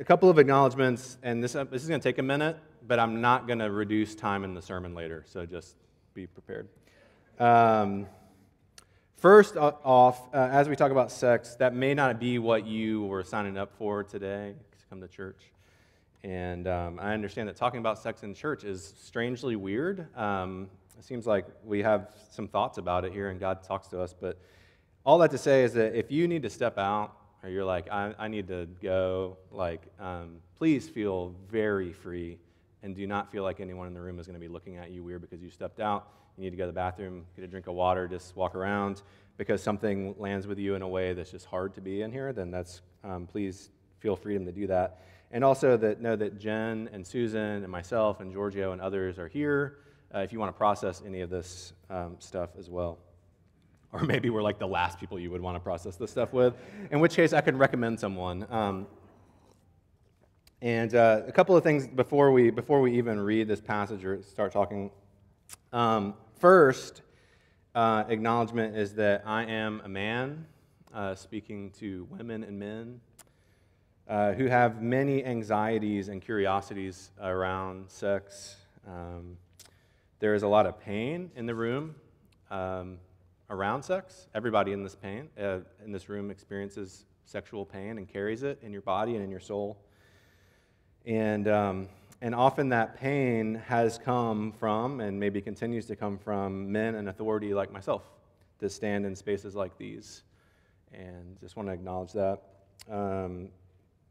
a couple of acknowledgments, and this, this is going to take a minute, but I'm not going to reduce time in the sermon later, so just be prepared. Um, first off, uh, as we talk about sex, that may not be what you were signing up for today to come to church. And um, I understand that talking about sex in church is strangely weird. Um, it seems like we have some thoughts about it here, and God talks to us. But all that to say is that if you need to step out, or you're like, I, I need to go, like, um, please feel very free and do not feel like anyone in the room is going to be looking at you weird because you stepped out. You need to go to the bathroom, get a drink of water, just walk around because something lands with you in a way that's just hard to be in here. Then that's um, please feel freedom to do that. And also that know that Jen and Susan and myself and Giorgio and others are here uh, if you want to process any of this um, stuff as well. Or maybe we're like the last people you would want to process this stuff with, in which case I could recommend someone. Um, and uh, a couple of things before we, before we even read this passage or start talking. Um, first, uh, acknowledgement is that I am a man uh, speaking to women and men uh, who have many anxieties and curiosities around sex. Um, there is a lot of pain in the room um, around sex. Everybody in this pain uh, in this room experiences sexual pain and carries it in your body and in your soul. And, um, and often that pain has come from, and maybe continues to come from, men and authority like myself that stand in spaces like these. And just want to acknowledge that. Um,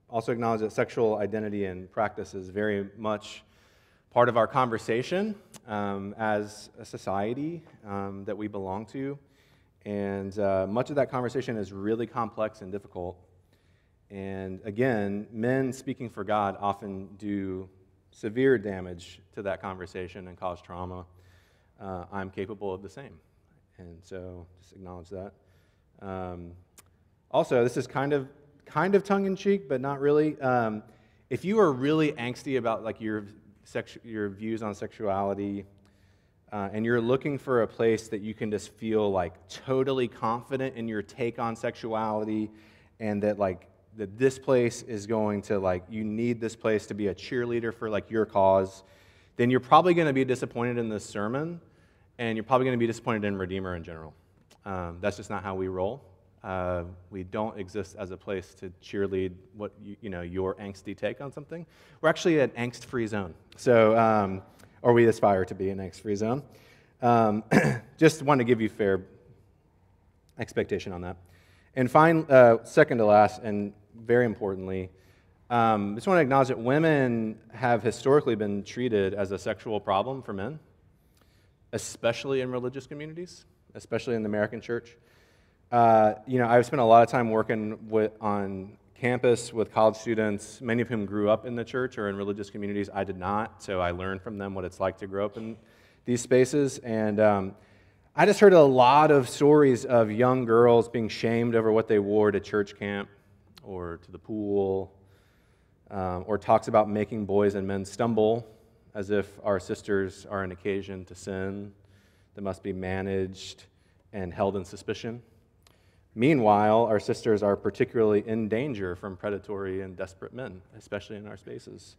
also, acknowledge that sexual identity and practice is very much part of our conversation um, as a society um, that we belong to. And uh, much of that conversation is really complex and difficult. And again, men speaking for God often do severe damage to that conversation and cause trauma. Uh, I'm capable of the same. And so just acknowledge that. Um, also, this is kind of, kind of tongue in cheek, but not really. Um, if you are really angsty about like your, sexu- your views on sexuality, uh, and you're looking for a place that you can just feel like totally confident in your take on sexuality and that like that this place is going to like you need this place to be a cheerleader for like your cause then you're probably going to be disappointed in this sermon and you're probably going to be disappointed in redeemer in general. Um, that's just not how we roll. Uh, we don't exist as a place to cheerlead what you, you, know your angsty take on something. We're actually an angst-free zone. So um, or we aspire to be an angst-free zone um, just want to give you fair expectation on that and fine, uh, second to last, and very importantly, um, just want to acknowledge that women have historically been treated as a sexual problem for men, especially in religious communities, especially in the American church. Uh, you know, I've spent a lot of time working with, on campus with college students, many of whom grew up in the church or in religious communities. I did not, so I learned from them what it's like to grow up in these spaces. And um, I just heard a lot of stories of young girls being shamed over what they wore to church camp or to the pool, um, or talks about making boys and men stumble as if our sisters are an occasion to sin that must be managed and held in suspicion. Meanwhile, our sisters are particularly in danger from predatory and desperate men, especially in our spaces.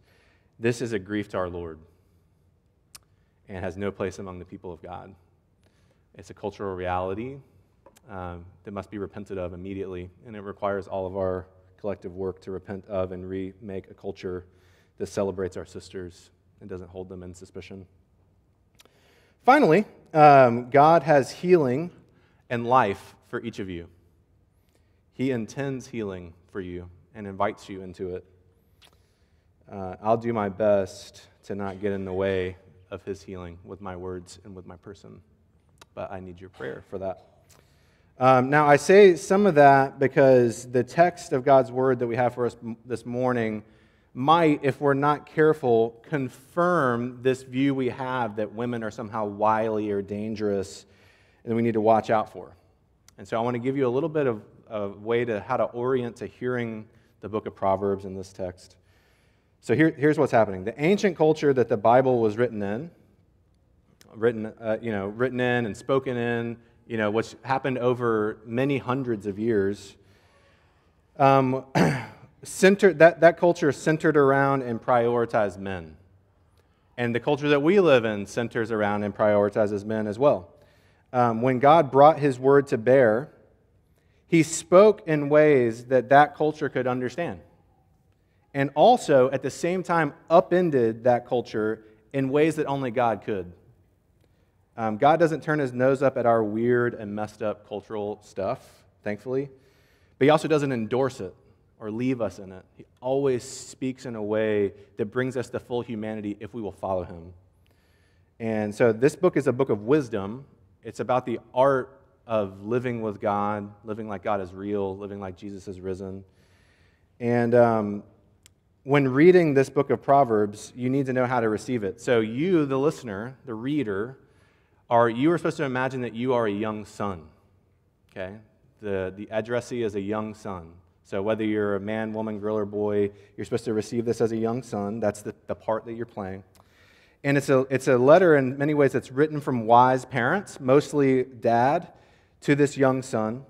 This is a grief to our Lord and has no place among the people of God. It's a cultural reality um, that must be repented of immediately, and it requires all of our collective work to repent of and remake a culture that celebrates our sisters and doesn't hold them in suspicion. Finally, um, God has healing and life for each of you. He intends healing for you and invites you into it. Uh, I'll do my best to not get in the way of his healing with my words and with my person but I need your prayer for that. Um, now, I say some of that because the text of God's word that we have for us this morning might, if we're not careful, confirm this view we have that women are somehow wily or dangerous and we need to watch out for. And so I want to give you a little bit of a way to how to orient to hearing the book of Proverbs in this text. So here, here's what's happening. The ancient culture that the Bible was written in, written, uh, you know, written in and spoken in, you know, which happened over many hundreds of years, um, centered, that, that culture centered around and prioritized men. And the culture that we live in centers around and prioritizes men as well. Um, when God brought his word to bear, he spoke in ways that that culture could understand. And also, at the same time, upended that culture in ways that only God could. Um, God doesn't turn his nose up at our weird and messed up cultural stuff, thankfully, but he also doesn't endorse it or leave us in it. He always speaks in a way that brings us to full humanity if we will follow him. And so, this book is a book of wisdom. It's about the art of living with God, living like God is real, living like Jesus is risen. And um, when reading this book of Proverbs, you need to know how to receive it. So, you, the listener, the reader, are you are supposed to imagine that you are a young son. Okay? The, the addressee is a young son. So, whether you're a man, woman, girl, or boy, you're supposed to receive this as a young son. That's the, the part that you're playing. And it's a, it's a letter in many ways that's written from wise parents, mostly dad, to this young son.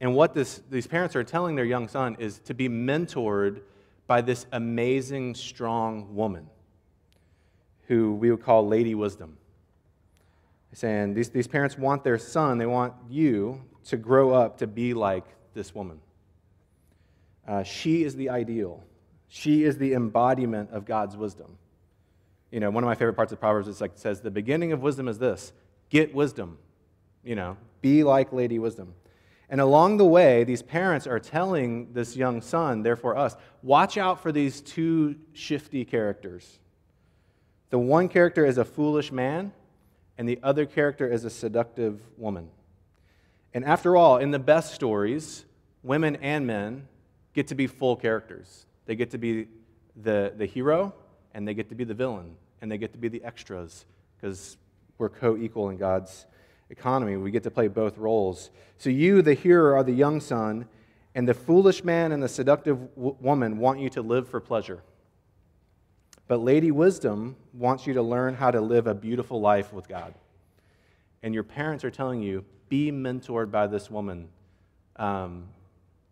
And what this, these parents are telling their young son is to be mentored by this amazing, strong woman who we would call Lady Wisdom. Saying these, these parents want their son, they want you to grow up to be like this woman. Uh, she is the ideal, she is the embodiment of God's wisdom. You know, one of my favorite parts of Proverbs is like it says, the beginning of wisdom is this get wisdom. You know, be like Lady Wisdom. And along the way, these parents are telling this young son, therefore us, watch out for these two shifty characters. The one character is a foolish man, and the other character is a seductive woman. And after all, in the best stories, women and men get to be full characters. They get to be the, the hero, and they get to be the villain, and they get to be the extras, because we're co equal in God's economy. We get to play both roles. So you, the hearer, are the young son, and the foolish man and the seductive w- woman want you to live for pleasure. But Lady Wisdom wants you to learn how to live a beautiful life with God. And your parents are telling you, be mentored by this woman. Um,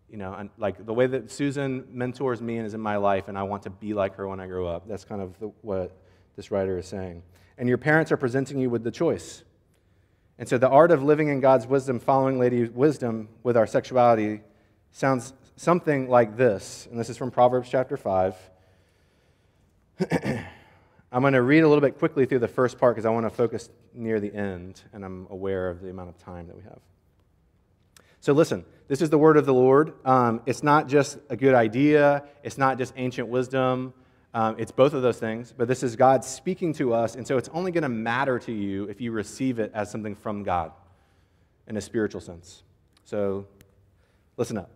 you know, like the way that Susan mentors me and is in my life, and I want to be like her when I grow up. That's kind of the, what this writer is saying. And your parents are presenting you with the choice. And so the art of living in God's wisdom, following Lady Wisdom with our sexuality, sounds something like this. And this is from Proverbs chapter 5. I'm going to read a little bit quickly through the first part because I want to focus near the end, and I'm aware of the amount of time that we have. So, listen, this is the word of the Lord. Um, it's not just a good idea, it's not just ancient wisdom. Um, it's both of those things, but this is God speaking to us, and so it's only going to matter to you if you receive it as something from God in a spiritual sense. So listen up.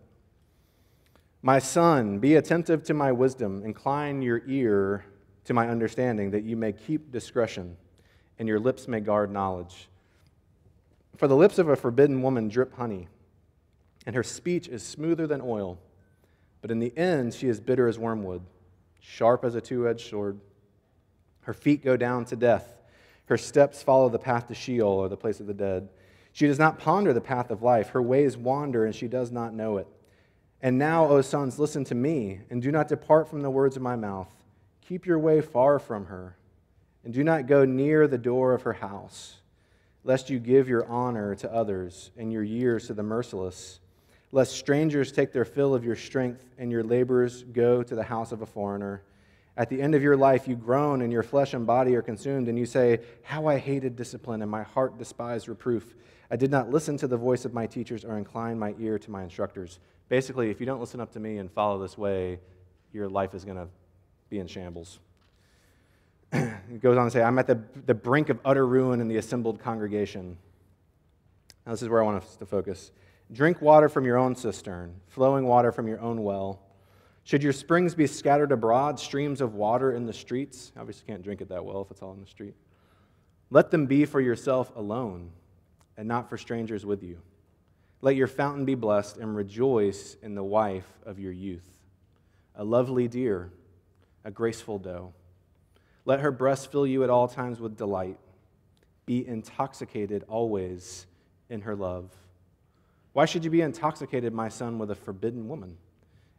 My son, be attentive to my wisdom, incline your ear to my understanding, that you may keep discretion, and your lips may guard knowledge. For the lips of a forbidden woman drip honey, and her speech is smoother than oil, but in the end she is bitter as wormwood sharp as a two edged sword. Her feet go down to death. Her steps follow the path to Sheol, or the place of the dead. She does not ponder the path of life. Her ways wander, and she does not know it. And now, O sons, listen to me, and do not depart from the words of my mouth. Keep your way far from her, and do not go near the door of her house, lest you give your honor to others and your years to the merciless lest strangers take their fill of your strength and your labors go to the house of a foreigner. At the end of your life, you groan and your flesh and body are consumed, and you say, How I hated discipline, and my heart despised reproof. I did not listen to the voice of my teachers or incline my ear to my instructors. Basically, if you don't listen up to me and follow this way, your life is going to be in shambles. it goes on to say, I'm at the, the brink of utter ruin in the assembled congregation. Now, this is where I want us to focus. Drink water from your own cistern, flowing water from your own well. Should your springs be scattered abroad, streams of water in the streets? Obviously, can't drink it that well if it's all in the street. Let them be for yourself alone, and not for strangers with you. Let your fountain be blessed, and rejoice in the wife of your youth, a lovely deer, a graceful doe. Let her breast fill you at all times with delight. Be intoxicated always in her love. Why should you be intoxicated, my son, with a forbidden woman?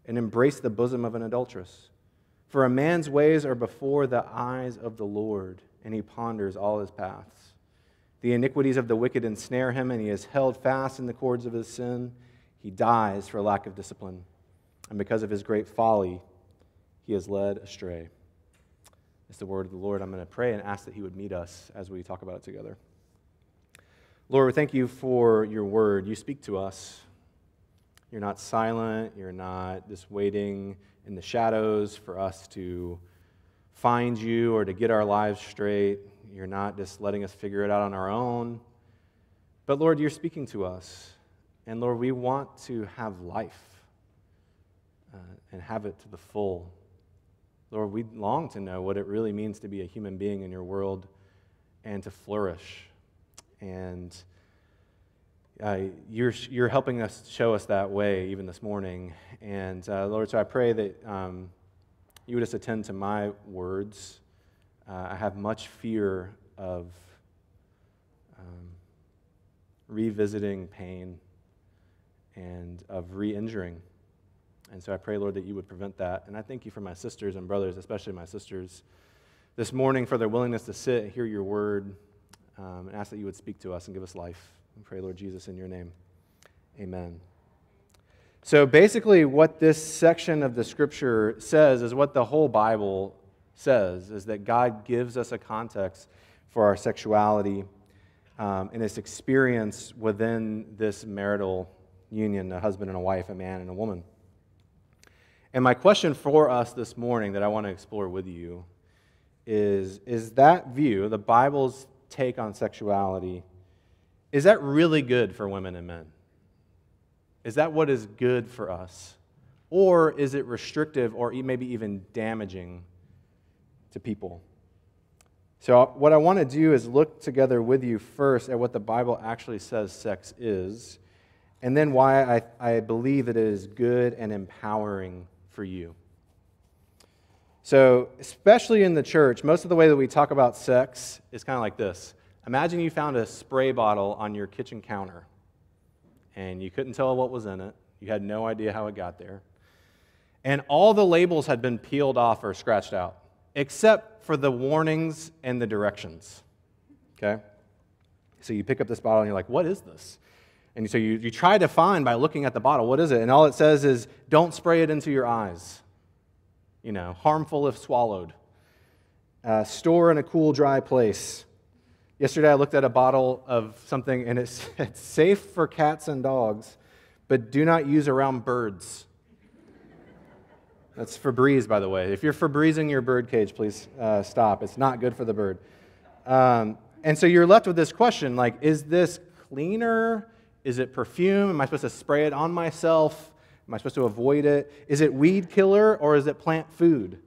and embrace the bosom of an adulteress. For a man's ways are before the eyes of the Lord, and he ponders all his paths. The iniquities of the wicked ensnare him, and he is held fast in the cords of his sin. He dies for lack of discipline, and because of his great folly, he is led astray. It's the word of the Lord. I'm going to pray and ask that he would meet us as we talk about it together. Lord, we thank you for your word. You speak to us. You're not silent. You're not just waiting in the shadows for us to find you or to get our lives straight. You're not just letting us figure it out on our own. But Lord, you're speaking to us. And Lord, we want to have life uh, and have it to the full. Lord, we long to know what it really means to be a human being in your world and to flourish. And uh, you're, you're helping us show us that way even this morning. And uh, Lord, so I pray that um, you would just attend to my words. Uh, I have much fear of um, revisiting pain and of re injuring. And so I pray, Lord, that you would prevent that. And I thank you for my sisters and brothers, especially my sisters, this morning for their willingness to sit hear your word um, and ask that you would speak to us and give us life. And pray, Lord Jesus, in your name. Amen. So basically, what this section of the scripture says is what the whole Bible says is that God gives us a context for our sexuality um, and experience within this marital union a husband and a wife, a man and a woman. And my question for us this morning that I want to explore with you is Is that view, the Bible's take on sexuality, is that really good for women and men? Is that what is good for us? Or is it restrictive or maybe even damaging to people? So, uh, what I want to do is look together with you first at what the Bible actually says sex is, and then why I, I believe that it is good and empowering for you. So, especially in the church, most of the way that we talk about sex is kind of like this Imagine you found a spray bottle on your kitchen counter and you couldn't tell what was in it. You had no idea how it got there. And all the labels had been peeled off or scratched out, except for the warnings and the directions. Okay? So you pick up this bottle and you're like, what is this? And so you, you try to find by looking at the bottle, what is it? And all it says is, don't spray it into your eyes. You know, harmful if swallowed. Uh, store in a cool, dry place. Yesterday I looked at a bottle of something and it said, safe for cats and dogs, but do not use around birds. That's Febreze, by the way. If you're Febrezing your bird cage, please uh, stop. It's not good for the bird. Um, and so you're left with this question like, is this cleaner? Is it perfume? Am I supposed to spray it on myself? Am I supposed to avoid it? Is it weed killer or is it plant food?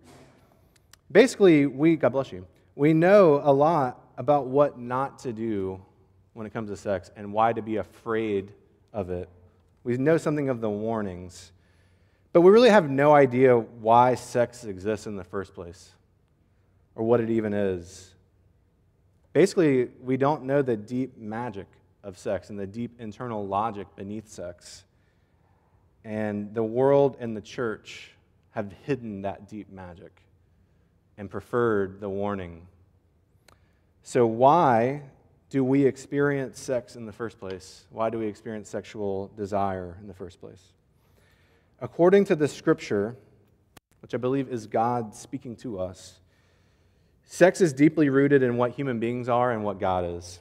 Basically, we, God bless you, we know a lot about what not to do when it comes to sex and why to be afraid of it. We know something of the warnings, but we really have no idea why sex exists in the first place or what it even is. Basically, we don't know the deep magic of sex and the deep internal logic beneath sex. And the world and the church have hidden that deep magic and preferred the warning so, why do we experience sex in the first place? Why do we experience sexual desire in the first place? According to the scripture, which I believe is God speaking to us, sex is deeply rooted in what human beings are and what God is.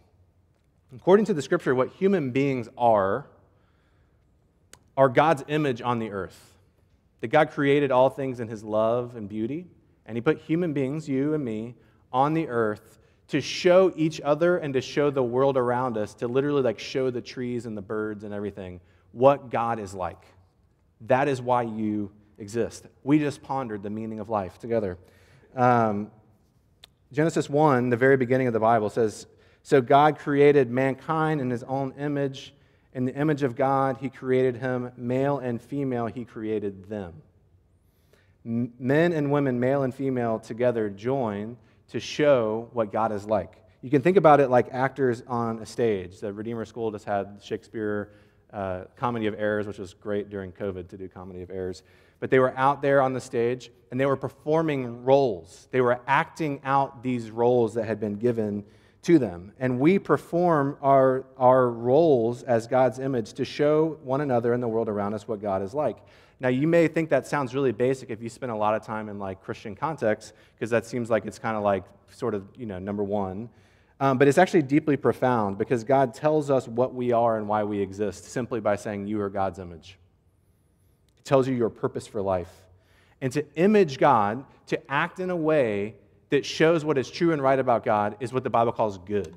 According to the scripture, what human beings are are God's image on the earth. That God created all things in his love and beauty, and he put human beings, you and me, on the earth to show each other and to show the world around us, to literally like show the trees and the birds and everything what God is like. That is why you exist. We just pondered the meaning of life together. Um, Genesis 1, the very beginning of the Bible, says So God created mankind in his own image. In the image of God, he created him, male and female, he created them. Men and women, male and female, together join to show what God is like. You can think about it like actors on a stage. The Redeemer School just had Shakespeare uh, Comedy of Errors, which was great during COVID to do Comedy of Errors. but they were out there on the stage and they were performing roles. They were acting out these roles that had been given to them. And we perform our, our roles as God's image to show one another and the world around us what God is like. Now, you may think that sounds really basic if you spend a lot of time in like Christian context, because that seems like it's kind of like sort of, you know, number one. Um, but it's actually deeply profound because God tells us what we are and why we exist simply by saying you are God's image. It tells you your purpose for life. And to image God, to act in a way that shows what is true and right about God, is what the Bible calls good.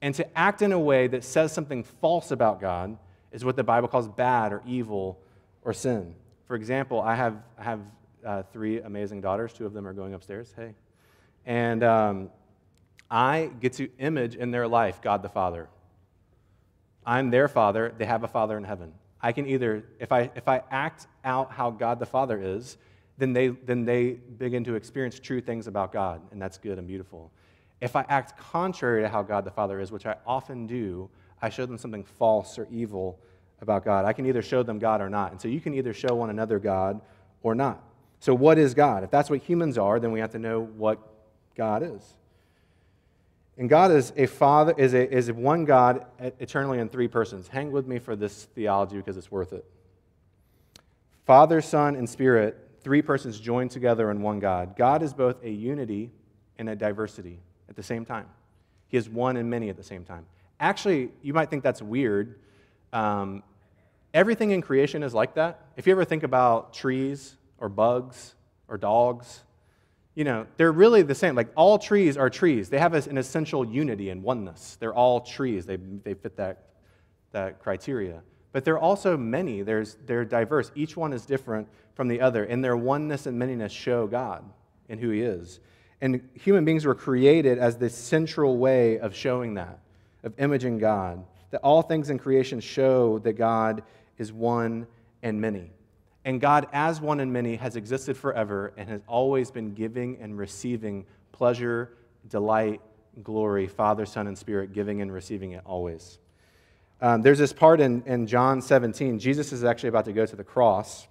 And to act in a way that says something false about God is what the Bible calls bad or evil or sin. For example, I have, I have uh, three amazing daughters. Two of them are going upstairs. Hey. And um, I get to image in their life God the Father. I'm their father. They have a father in heaven. I can either, if I, if I act out how God the Father is, then they, then they begin to experience true things about God, and that's good and beautiful. If I act contrary to how God the Father is, which I often do, I show them something false or evil about God. I can either show them God or not. And so you can either show one another God or not. So, what is God? If that's what humans are, then we have to know what God is. And God is a father, is, a, is one God eternally in three persons. Hang with me for this theology because it's worth it. Father, Son, and Spirit, three persons joined together in one God. God is both a unity and a diversity at the same time. He is one and many at the same time. Actually, you might think that's weird. Um, everything in creation is like that. If you ever think about trees or bugs or dogs, you know, they're really the same. Like all trees are trees. They have an essential unity and oneness. They're all trees. They, they fit that, that criteria. But they're also many. There's, they're diverse. Each one is different from the other. And their oneness and manyness show God and who He is. And human beings were created as the central way of showing that, of imaging God. That all things in creation show that God is one and many. And God, as one and many, has existed forever and has always been giving and receiving pleasure, delight, glory, Father, Son, and Spirit, giving and receiving it always. Um, there's this part in, in John 17. Jesus is actually about to go to the cross.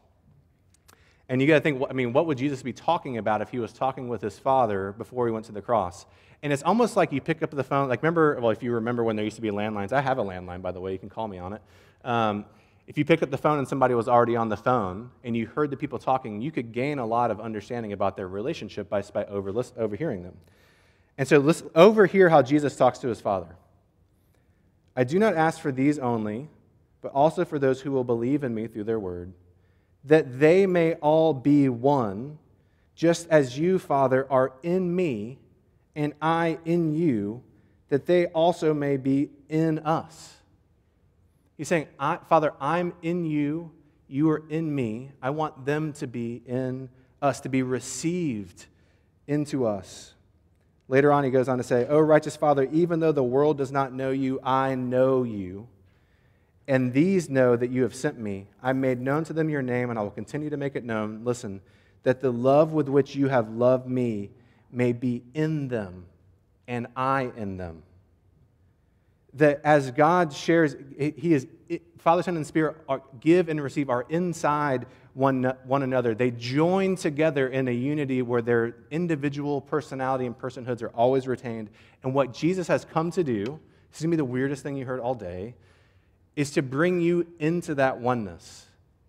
And you got to think, I mean, what would Jesus be talking about if he was talking with his Father before he went to the cross? And it's almost like you pick up the phone. Like, remember, well, if you remember when there used to be landlines, I have a landline, by the way, you can call me on it. Um, if you picked up the phone and somebody was already on the phone and you heard the people talking, you could gain a lot of understanding about their relationship by, by over, overhearing them. And so listen, overhear how Jesus talks to his Father. I do not ask for these only, but also for those who will believe in me through their word, that they may all be one, just as you, Father, are in me and I in you, that they also may be in us He's saying, Father, I'm in you, you are in me. I want them to be in us, to be received into us. Later on, he goes on to say, Oh, righteous Father, even though the world does not know you, I know you. And these know that you have sent me. I made known to them your name, and I will continue to make it known. Listen, that the love with which you have loved me may be in them, and I in them that as God shares, He is Father, Son, and Spirit are, give and receive are inside one, one another. They join together in a unity where their individual personality and personhoods are always retained. And what Jesus has come to do, this is going to be the weirdest thing you heard all day, is to bring you into that oneness,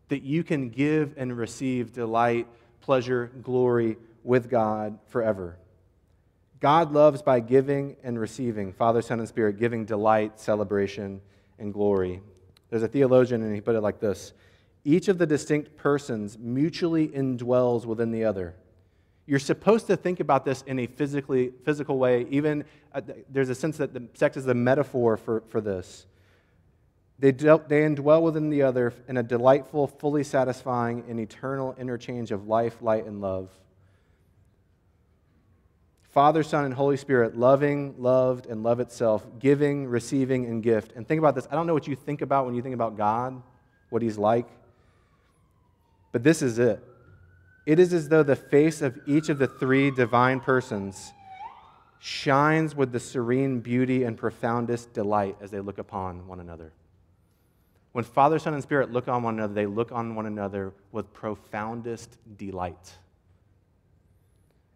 that you can give and receive delight, pleasure, glory with God forever. God loves by giving and receiving, Father, Son, and Spirit, giving delight, celebration, and glory. There's a theologian, and he put it like this Each of the distinct persons mutually indwells within the other. You're supposed to think about this in a physically, physical way. Even uh, there's a sense that the sex is the metaphor for, for this. They, they indwell within the other in a delightful, fully satisfying, and eternal interchange of life, light, and love. Father, Son, and Holy Spirit, loving, loved, and love itself, giving, receiving, and gift. And think about this. I don't know what you think about when you think about God, what He's like, but this is it. It is as though the face of each of the three divine persons shines with the serene beauty and profoundest delight as they look upon one another. When Father, Son, and Spirit look on one another, they look on one another with profoundest delight.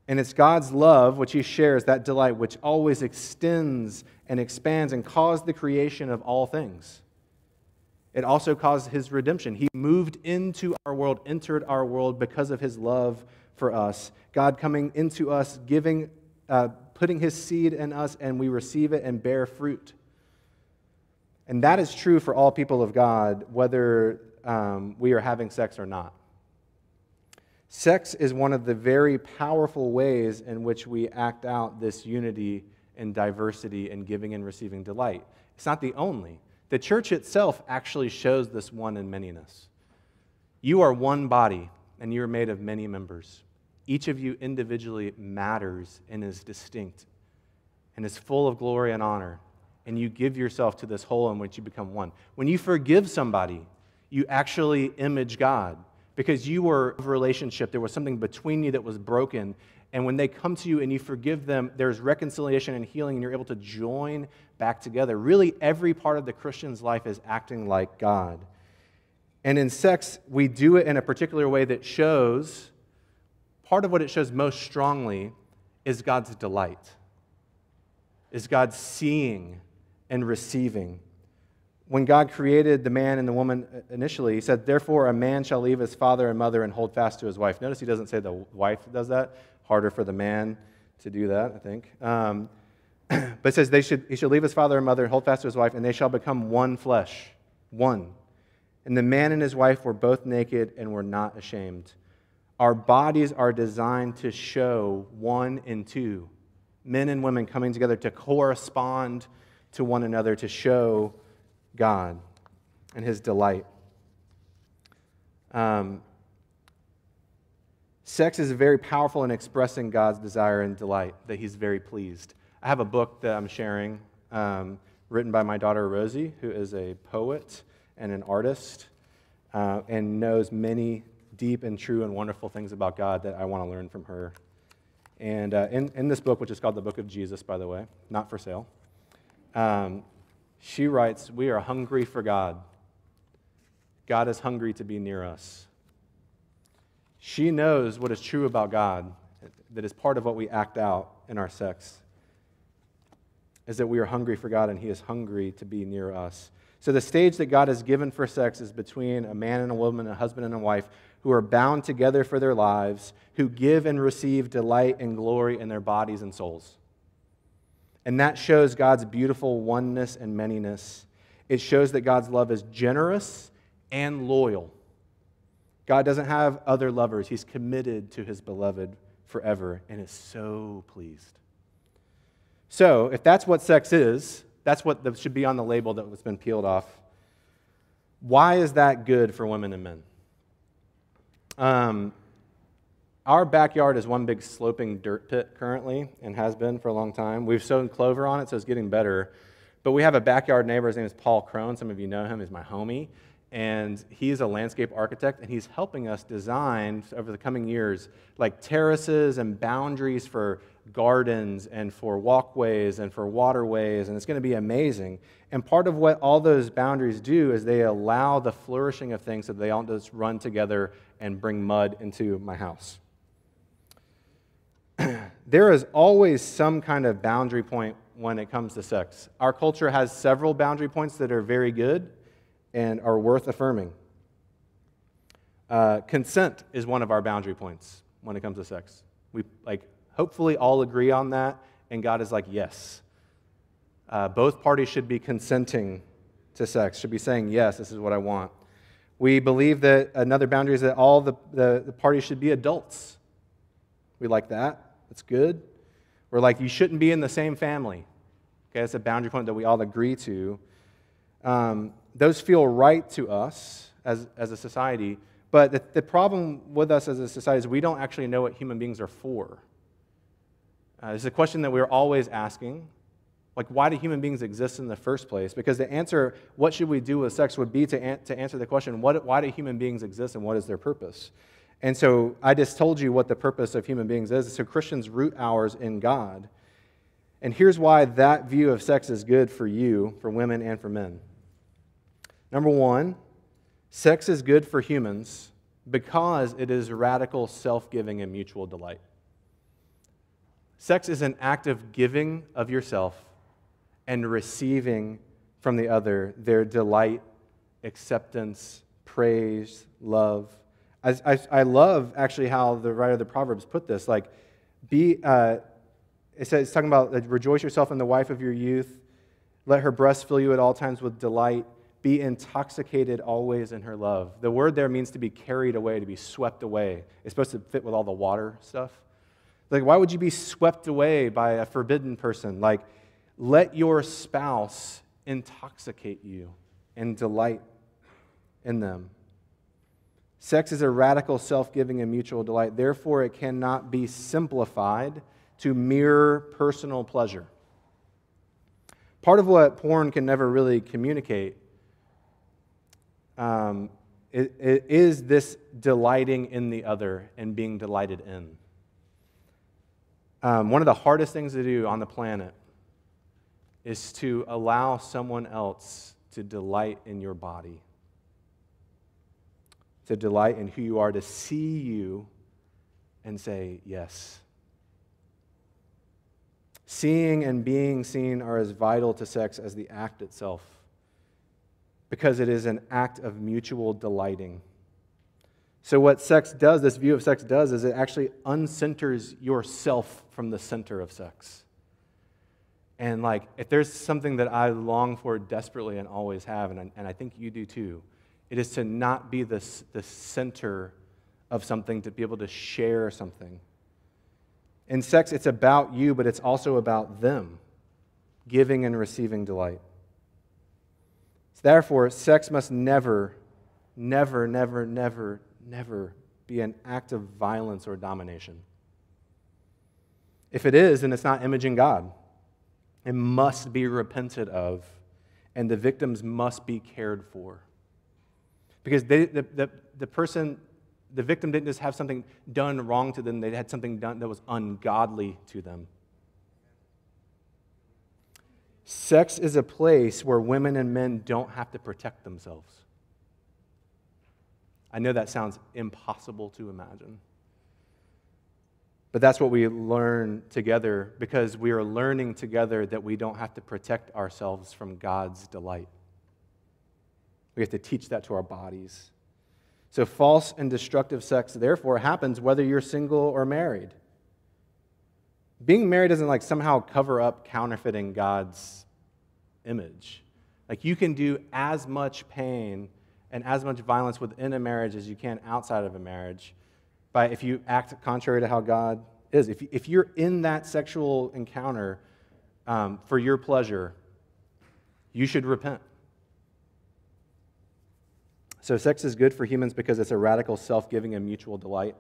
And it's God's love, which He shares, that delight, which always extends and expands and caused the creation of all things. It also caused His redemption. He moved into our world, entered our world because of His love for us. God coming into us, giving, uh, putting His seed in us, and we receive it and bear fruit. And that is true for all people of God, whether um, we are having sex or not. Sex is one of the very powerful ways in which we act out this unity and diversity and giving and receiving delight. It's not the only. The church itself actually shows this one in manyness. You are one body, and you are made of many members. Each of you individually matters and is distinct and is full of glory and honor. And you give yourself to this whole in which you become one. When you forgive somebody, you actually image God because you were a relationship. There was something between you that was broken. And when they come to you and you forgive them, there's reconciliation and healing, and you're able to join back together. Really, every part of the Christian's life is acting like God. And in sex, we do it in a particular way that shows part of what it shows most strongly is God's delight, is God seeing and receiving when God created the man and the woman initially, he said, Therefore, a man shall leave his father and mother and hold fast to his wife. Notice he doesn't say the wife does that. Harder for the man to do that, I think. Um, but says, they should, He shall leave his father and mother and hold fast to his wife, and they shall become one flesh. One. And the man and his wife were both naked and were not ashamed. Our bodies are designed to show one and two men and women coming together to correspond to one another, to show God and his delight. Um, sex is very powerful in expressing God's desire and delight, that he's very pleased. I have a book that I'm sharing um, written by my daughter Rosie, who is a poet and an artist uh, and knows many deep and true and wonderful things about God that I want to learn from her. And uh, in, in this book, which is called The Book of Jesus, by the way, not for sale, um, she writes, We are hungry for God. God is hungry to be near us. She knows what is true about God, that is part of what we act out in our sex, is that we are hungry for God and He is hungry to be near us. So, the stage that God has given for sex is between a man and a woman, a husband and a wife, who are bound together for their lives, who give and receive delight and glory in their bodies and souls. And that shows God's beautiful oneness and manyness. It shows that God's love is generous and loyal. God doesn't have other lovers, He's committed to His beloved forever and is so pleased. So, if that's what sex is, that's what should be on the label that has been peeled off. Why is that good for women and men? Um, our backyard is one big sloping dirt pit currently and has been for a long time. We've sown clover on it, so it's getting better. But we have a backyard neighbor. His name is Paul Crone. Some of you know him. He's my homie. And he's a landscape architect, and he's helping us design over the coming years like terraces and boundaries for gardens and for walkways and for waterways, and it's going to be amazing. And part of what all those boundaries do is they allow the flourishing of things so they don't just run together and bring mud into my house. There is always some kind of boundary point when it comes to sex. Our culture has several boundary points that are very good and are worth affirming. Uh, consent is one of our boundary points when it comes to sex. We like hopefully all agree on that, and God is like, yes. Uh, both parties should be consenting to sex, should be saying, yes, this is what I want. We believe that another boundary is that all the, the, the parties should be adults. We like that. That's good. We're like, you shouldn't be in the same family. Okay, that's a boundary point that we all agree to. Um, those feel right to us as, as a society, but the, the, problem with us as a society is we don't actually know what human beings are for. Uh, it's a question that we're always asking. Like, why do human beings exist in the first place? Because the answer, what should we do with sex, would be to, an- to answer the question, what, why do human beings exist and what is their purpose? And so I just told you what the purpose of human beings is. So Christians root ours in God. And here's why that view of sex is good for you, for women and for men. Number one, sex is good for humans because it is radical self giving and mutual delight. Sex is an act of giving of yourself and receiving from the other their delight, acceptance, praise, love. I, I, love actually how the writer of the Proverbs put this. Like, be, uh, it says, it's talking about like, rejoice yourself in the wife of your youth. Let her breast fill you at all times with delight. Be intoxicated always in her love. The word there means to be carried away, to be swept away. It's supposed to fit with all the water stuff. Like, why would you be swept away by a forbidden person? Like, let your spouse intoxicate you and delight in them. Sex is a radical self giving and mutual delight. Therefore, it cannot be simplified to mere personal pleasure. Part of what porn can never really communicate um, it, it is this delighting in the other and being delighted in. Um, one of the hardest things to do on the planet is to allow someone else to delight in your body, to delight in who you are, to see you and say, Yes. Seeing and being seen are as vital to sex as the act itself because it is an act of mutual delighting. So, what sex does, this view of sex does, is it actually uncenters yourself from the center of sex. And, like, if there's something that I long for desperately and always have, and I, and I think you do too, it is to not be the, the center of something, to be able to share something. In sex, it's about you, but it's also about them, giving and receiving delight. Therefore, sex must never, never, never, never, never be an act of violence or domination. If it is, then it's not imaging God. It must be repented of, and the victims must be cared for. Because they, the, the, the person, the victim didn't just have something done wrong to them, they had something done that was ungodly to them. Sex is a place where women and men don't have to protect themselves. I know that sounds impossible to imagine. But that's what we learn together because we are learning together that we don't have to protect ourselves from God's delight. We have to teach that to our bodies. So, false and destructive sex, therefore, happens whether you're single or married. Being married doesn't like somehow cover up counterfeiting God's image. Like you can do as much pain and as much violence within a marriage as you can outside of a marriage by if you act contrary to how God is. If, if you're in that sexual encounter um, for your pleasure, you should repent. So, sex is good for humans because it's a radical self giving and mutual delight.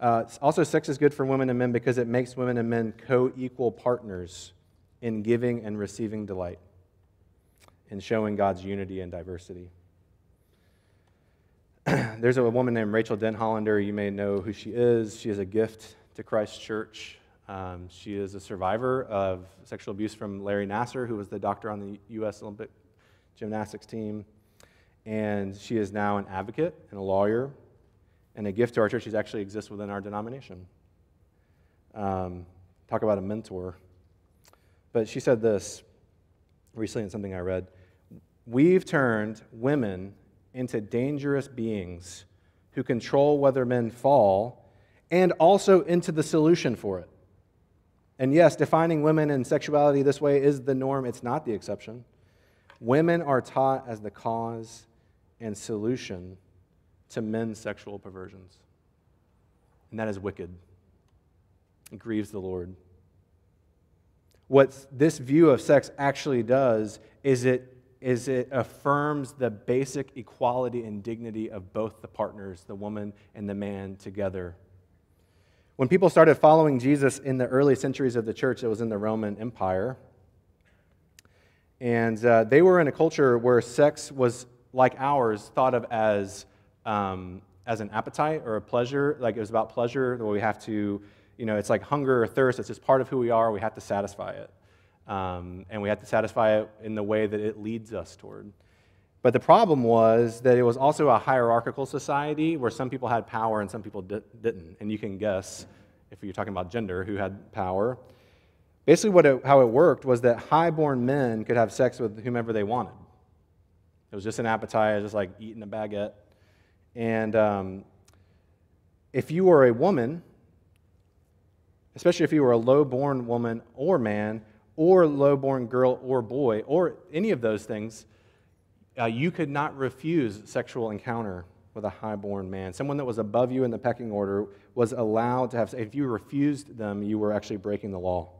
Uh, also, sex is good for women and men because it makes women and men co equal partners in giving and receiving delight, in showing God's unity and diversity. There's a woman named Rachael Denhollander. You may know who she is. She is a gift to Christ Church. Um, she is a survivor of sexual abuse from Larry Nassar, who was the doctor on the U.S. Olympic gymnastics team. And she is now an advocate and a lawyer and a gift to our church. She actually exists within our denomination. Um, talk about a mentor. But she said this recently in something I read We've turned women into dangerous beings who control whether men fall and also into the solution for it. And yes, defining women and sexuality this way is the norm, it's not the exception. Women are taught as the cause and solution to men's sexual perversions. And that is wicked. It grieves the Lord. What this view of sex actually does is it, is it affirms the basic equality and dignity of both the partners, the woman and the man, together. When people started following Jesus in the early centuries of the church, it was in the Roman Empire. And uh, they were in a culture where sex was, like ours, thought of as, um, as an appetite or a pleasure. Like it was about pleasure, where we have to you know, it's like hunger or thirst. It's just part of who we are. We have to satisfy it. Um, and we have to satisfy it in the way that it leads us toward. But the problem was that it was also a hierarchical society where some people had power and some people di- didn't. And you can guess, if you're talking about gender, who had power. Basically, what it, how it worked was that high-born men could have sex with whomever they wanted. It was just an appetite, just like eating a baguette. And um, if you were a woman, especially if you were a low-born woman or man, or low-born girl or boy, or any of those things, uh, you could not refuse sexual encounter with a high-born man. Someone that was above you in the pecking order was allowed to have. If you refused them, you were actually breaking the law.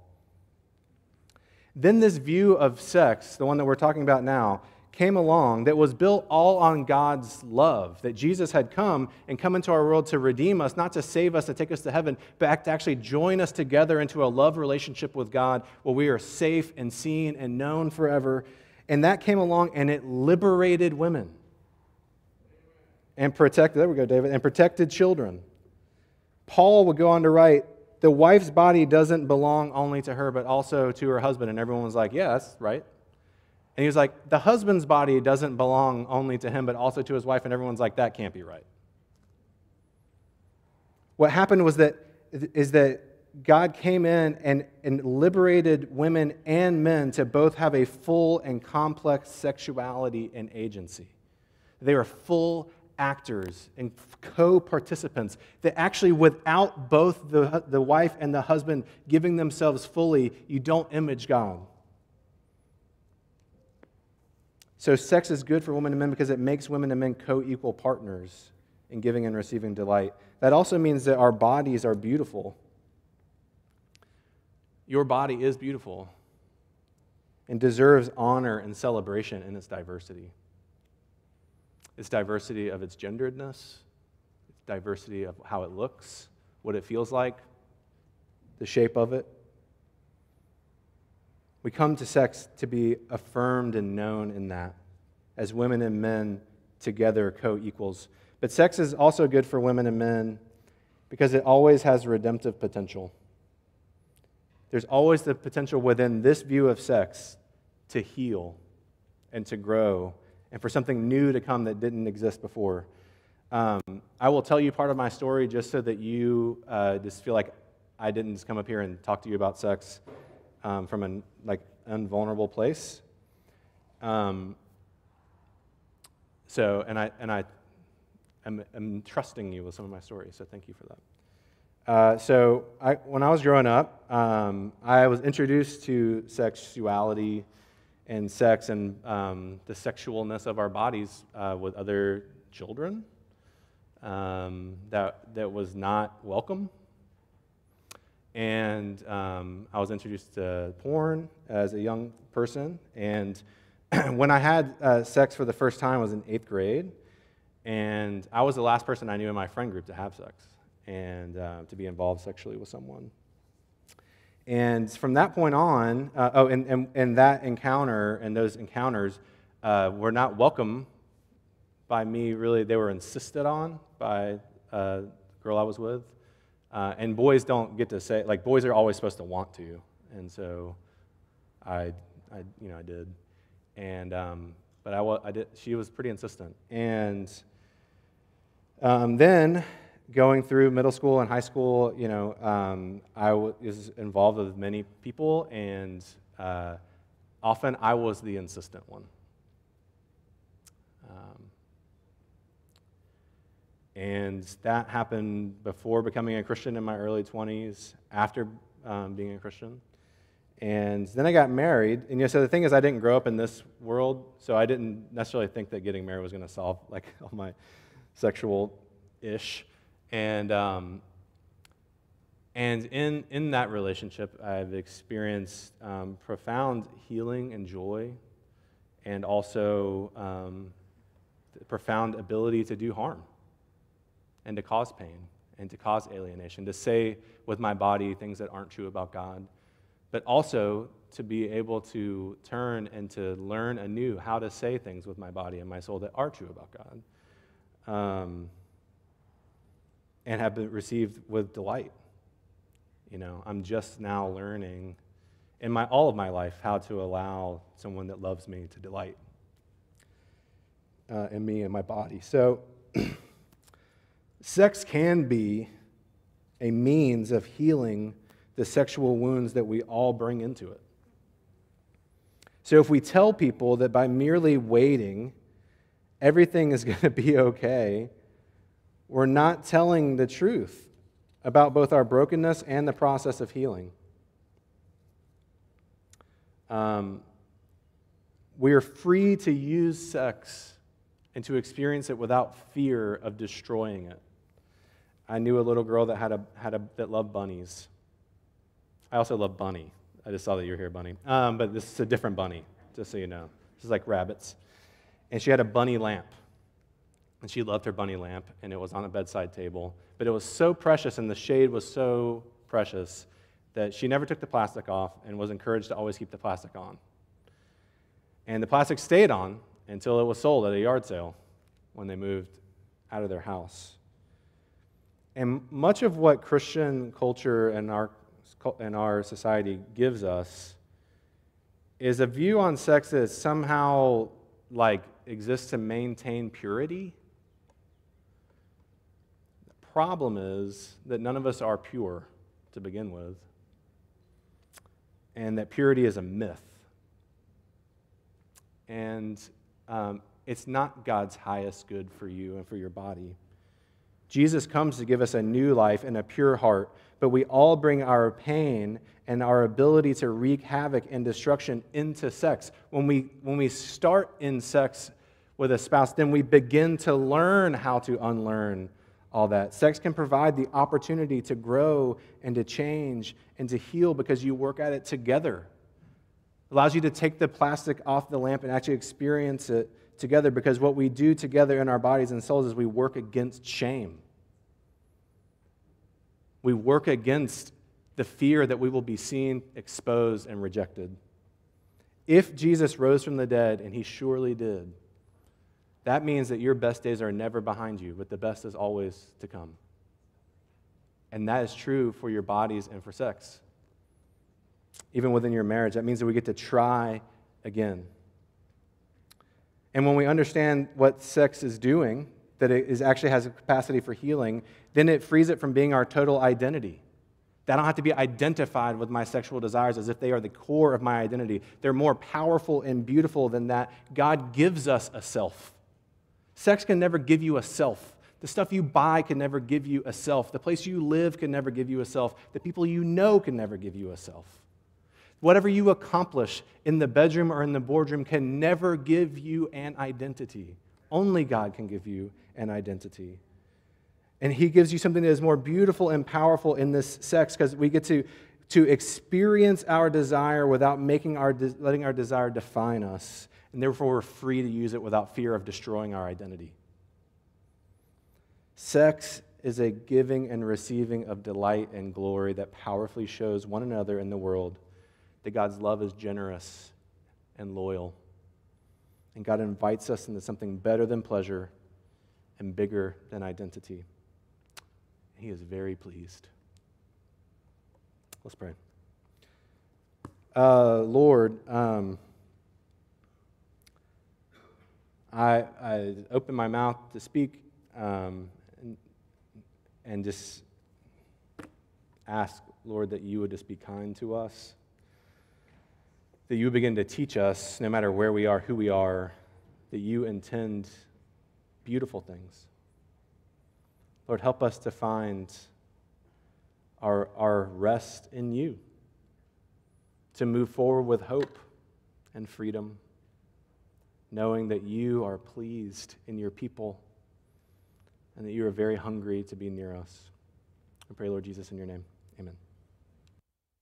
Then this view of sex, the one that we're talking about now, came along that was built all on God's love, that Jesus had come and come into our world to redeem us, not to save us, to take us to heaven, but to actually join us together into a love relationship with God where we are safe and seen and known forever. And that came along and it liberated women and protected, there we go, David, and protected children. Paul would go on to write, the wife's body doesn't belong only to her, but also to her husband. And everyone was like, that's right. And he was like, the husband's body doesn't belong only to him, but also to his wife. And everyone's like, that can't be right. What happened was that, is that God came in and, and liberated women and men to both have a full and complex sexuality and agency. They were full actors and co participants that actually, without both the, the wife and the husband giving themselves fully, you don't image God. So, sex is good for women and men because it makes women and men co equal partners in giving and receiving delight. That also means that our bodies are beautiful. Your body is beautiful and deserves honor and celebration in its diversity. Its diversity of its genderedness, its diversity of how it looks, what it feels like, the shape of it. We come to sex to be affirmed and known in that, as women and men together co equals. But sex is also good for women and men because it always has redemptive potential. There's always the potential within this view of sex to heal and to grow and for something new to come that didn't exist before. Um, I will tell you part of my story just so that you uh, just feel like I didn't just come up here and talk to you about sex um, from an like invulnerable place. Um, so, and I and I am, am trusting you with some of my stories. So, thank you for that. Uh, so, I, when I was growing up, um, I was introduced to sexuality and sex and um, the sexualness of our bodies uh, with other children. Um, that that was not welcome and um, I was introduced to porn as a young person. And when I had uh, sex for the first time, I was in eighth grade, and I was the last person I knew in my friend group to have sex and uh, to be involved sexually with someone. And from that point on, uh, oh, and, and, and, that encounter and those encounters uh, were not welcome by me, really. They were insisted on by uh, the girl I was with. Uh, and boys don't get to say, like, boys are always supposed to want to. And so I, I you know, I did. And, um, but I, I did, she was pretty insistent. And um, then going through middle school and high school, you know, um, I was involved with many people, and uh, often I was the insistent one. Um, and that happened before becoming a Christian in my early 20s, after um, being a Christian. And then I got married. And you know, so the thing is, I didn't grow up in this world, so I didn't necessarily think that getting married was going to solve like all my sexual ish. And, um, and in, in that relationship, I've experienced um, profound healing and joy, and also um, profound ability to do harm and to cause pain and to cause alienation, to say with my body things that aren't true about God, but also to be able to turn and to learn anew how to say things with my body and my soul that are true about God. Um, and have been received with delight. You know, I'm just now learning in my all of my life how to allow someone that loves me to delight. uh, in me and my body. So, sex can be a means of healing the sexual wounds that we all bring into it. So, if we tell people that by merely waiting, everything is going to be okay, we're not telling the truth about both our brokenness and the process of healing. Um, we are free to use sex and to experience it without fear of destroying it. I knew a little girl that had a, had a that loved bunnies. I also love bunny. I just saw that you're here, bunny. Um, but this is a different bunny, just so you know. This is like rabbits. And she had a bunny lamp. And she loved her bunny lamp, and it was on a bedside table. But it was so precious, and the shade was so precious that she never took the plastic off and was encouraged to always keep the plastic on. And the plastic stayed on until it was sold at a yard sale when they moved out of their house. And much of what Christian culture and our, and our society gives us is a view on sex that somehow like exists to maintain purity. The problem is that none of us are pure to begin with, and that purity is a myth. And um, it's not God's highest good for you and for your body. Jesus comes to give us a new life and a pure heart, but we all bring our pain and our ability to wreak havoc and destruction into sex. When we, when we start in sex with a spouse, then we begin to learn how to unlearn all that. Sex can provide the opportunity to grow and to change and to heal because you work at it together It allows you to take the plastic off the lamp and actually experience it together because what we do together in our bodies and souls is we work against shame. We work against the fear that we will be seen, exposed, and rejected. If Jesus rose from the dead, and he surely did, that means that your best days are never behind you, but the best is always to come. And that is true for your bodies and for sex even within your marriage. That means that we get to try again. And when we understand what sex is doing, that it is actually has a capacity for healing, then it frees it from being our total identity. That I don't have to be identified with my sexual desires as if they are the core of my identity. They're more powerful and beautiful than that. God gives us a self. Sex can never give you a self. The stuff you buy can never give you a self. The place you live can never give you a self. The people you know can never give you a self. Whatever you accomplish in the bedroom or in the boardroom can never give you an identity. Only God can give you an identity. And He gives you something that is more beautiful and powerful in this sex because we get to, to experience our desire without making our, letting our desire define us. And therefore, we're free to use it without fear of destroying our identity. Sex is a giving and receiving of delight and glory that powerfully shows one another in the world that God's love is generous and loyal. And God invites us into something better than pleasure and bigger than identity. He is very pleased. Let's pray. Uh, Lord, um, I, I open my mouth to speak um, and, and just ask, Lord, that you would just be kind to us that you begin to teach us, no matter where we are, who we are, that you intend beautiful things. Lord, help us to find our, our rest in you, to move forward with hope and freedom, knowing that you are pleased in your people and that you are very hungry to be near us. I pray, Lord Jesus, in your name.